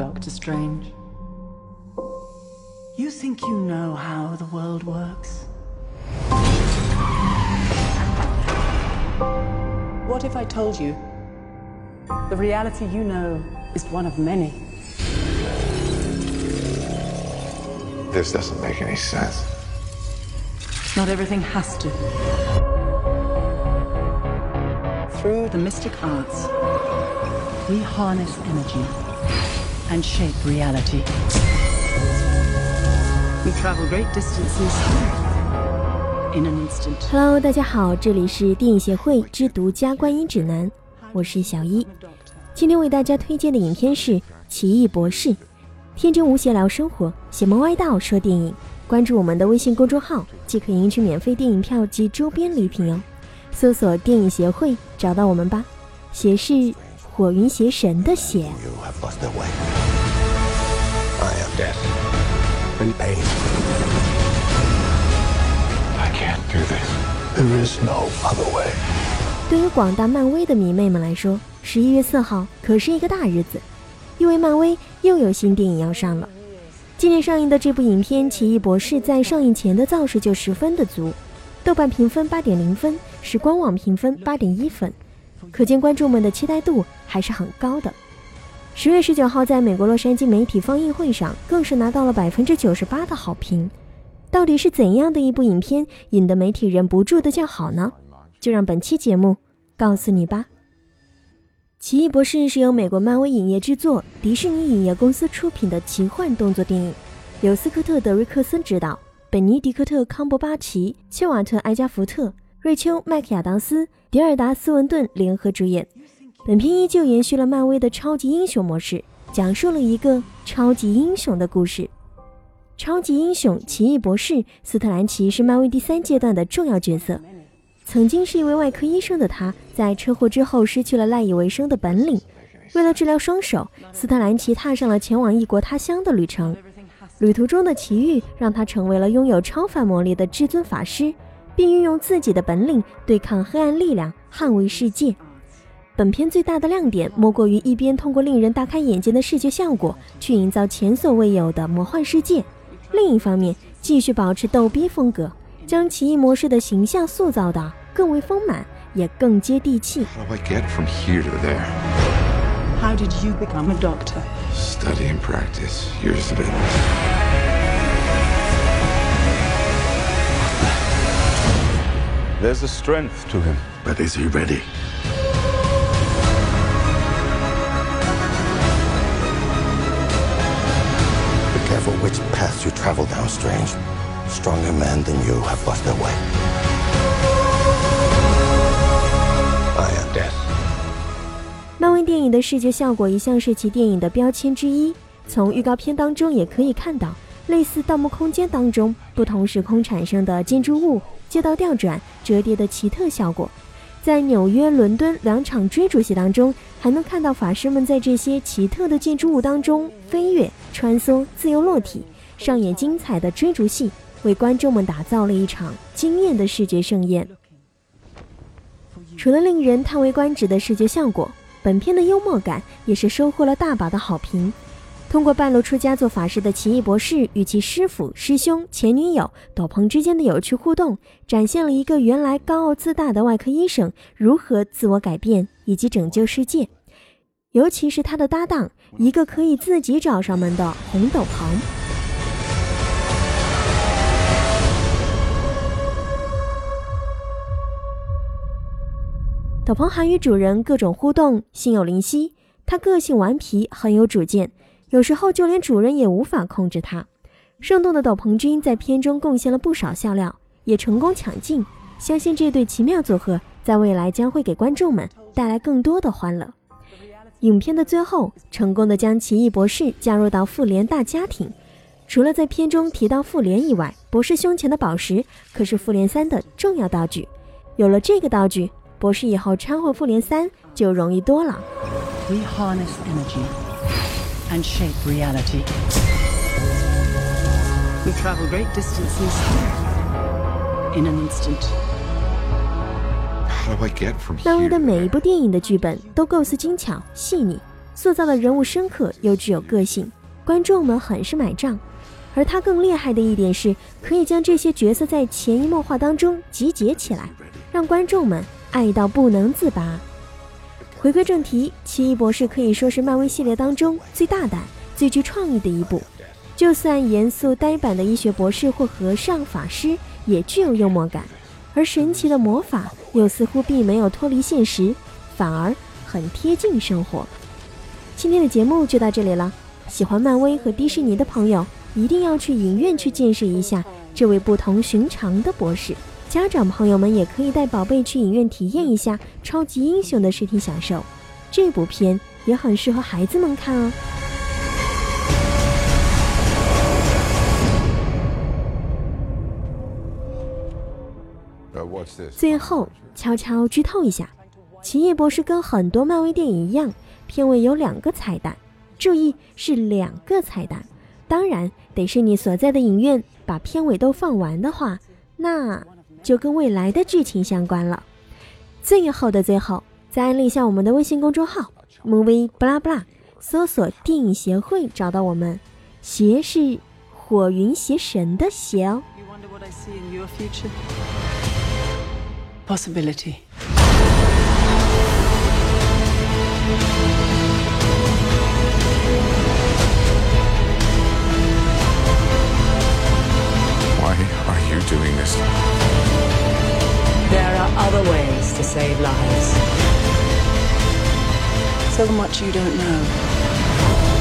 Doctor Strange. You think you know how the world works? What if I told you the reality you know is one of many? This doesn't make any sense. Not everything has to. Through the mystic arts, we harness energy and shape reality. We travel great distances in an instant. Hello，大家好，这里是电影协会之独家观影指南，我是小一。今天为大家推荐的影片是《奇异博士》，天真无邪聊生活，邪门歪道说电影。关注我们的微信公众号，即可赢取免费电影票及周边礼品哦。搜索“电影协会”，找到我们吧。邪是火云邪神的邪。You have lost their way. I am death and pain. I can't do this. There is no other way. 对于广大漫威的迷妹们来说，十一月四号可是一个大日子，因为漫威又有新电影要上了。今年上映的这部影片《奇异博士》在上映前的造势就十分的足，豆瓣评分八点零分，是官网评分八点一分，可见观众们的期待度还是很高的。十月十九号，在美国洛杉矶媒体放映会上，更是拿到了百分之九十八的好评。到底是怎样的一部影片，引得媒体忍不住的叫好呢？就让本期节目告诉你吧。《奇异博士》是由美国漫威影业制作、迪士尼影业公司出品的奇幻动作电影，由斯科特·德瑞克森执导，本尼迪克特·康伯巴奇、切瓦特·埃加福特、瑞秋·麦克亚当斯、迪尔达·斯文顿联合主演。本片依旧延续了漫威的超级英雄模式，讲述了一个超级英雄的故事。超级英雄奇异博士斯特兰奇是漫威第三阶段的重要角色。曾经是一位外科医生的他，在车祸之后失去了赖以为生的本领。为了治疗双手，斯特兰奇踏上了前往异国他乡的旅程。旅途中的奇遇让他成为了拥有超凡魔力的至尊法师，并运用自己的本领对抗黑暗力量，捍卫世界。本片最大的亮点莫过于一边通过令人大开眼界的视觉效果去营造前所未有的魔幻世界，另一方面继续保持逗逼风格，将奇异模式的形象塑造的更为丰满，也更接地气。How do I get from here to there? How did you become a doctor? Study and practice. Years of it. There's a strength to him. But is he ready? Be careful which path you travel down, Strange. Stronger men than you have lost their way. I am death. 漫威电影的视觉效果一向是其电影的标签之一。从预告片当中也可以看到，类似《盗墓空间》当中不同时空产生的建筑物、街道调转、折叠的奇特效果。在纽约、伦敦两场追逐戏当中，还能看到法师们在这些奇特的建筑物当中飞跃、穿梭、自由落体，上演精彩的追逐戏，为观众们打造了一场惊艳的视觉盛宴。除了令人叹为观止的视觉效果，本片的幽默感也是收获了大把的好评。通过半路出家做法师的奇异博士与其师傅、师兄、前女友斗篷之间的有趣互动，展现了一个原来高傲自大的外科医生如何自我改变以及拯救世界。尤其是他的搭档，一个可以自己找上门的红斗篷。斗篷还与主人各种互动，心有灵犀。他个性顽皮，很有主见，有时候就连主人也无法控制他。生动的斗篷君在片中贡献了不少笑料，也成功抢镜。相信这对奇妙组合在未来将会给观众们带来更多的欢乐。影片的最后，成功的将奇异博士加入到复联大家庭。除了在片中提到复联以外，博士胸前的宝石可是复联三的重要道具。有了这个道具，博士以后掺和复联三就容易多了。We harness energy and shape reality. We travel great distances in an instant. How do I get from 漫威 here? 的每一部电影的剧本都构思精巧细腻，塑造的人物深刻又具有个性，观众们很是买账。而他更厉害的一点是，可以将这些角色在潜移默化当中集结起来，让观众们爱到不能自拔。回归正题，《奇异博士》可以说是漫威系列当中最大胆、最具创意的一部。就算严肃呆板的医学博士或和尚、法师，也具有幽默感。而神奇的魔法又似乎并没有脱离现实，反而很贴近生活。今天的节目就到这里了，喜欢漫威和迪士尼的朋友。一定要去影院去见识一下这位不同寻常的博士。家长朋友们也可以带宝贝去影院体验一下超级英雄的视听享受。这部片也很适合孩子们看哦。最后悄悄剧透一下，《奇异博士》跟很多漫威电影一样，片尾有两个彩蛋，注意是两个彩蛋。当然得是你所在的影院把片尾都放完的话，那就跟未来的剧情相关了。最后的最后，再安利一下我们的微信公众号 movie 布拉布拉，搜索电影协会找到我们。邪是火云邪神的邪哦。to save lives. So much you don't know.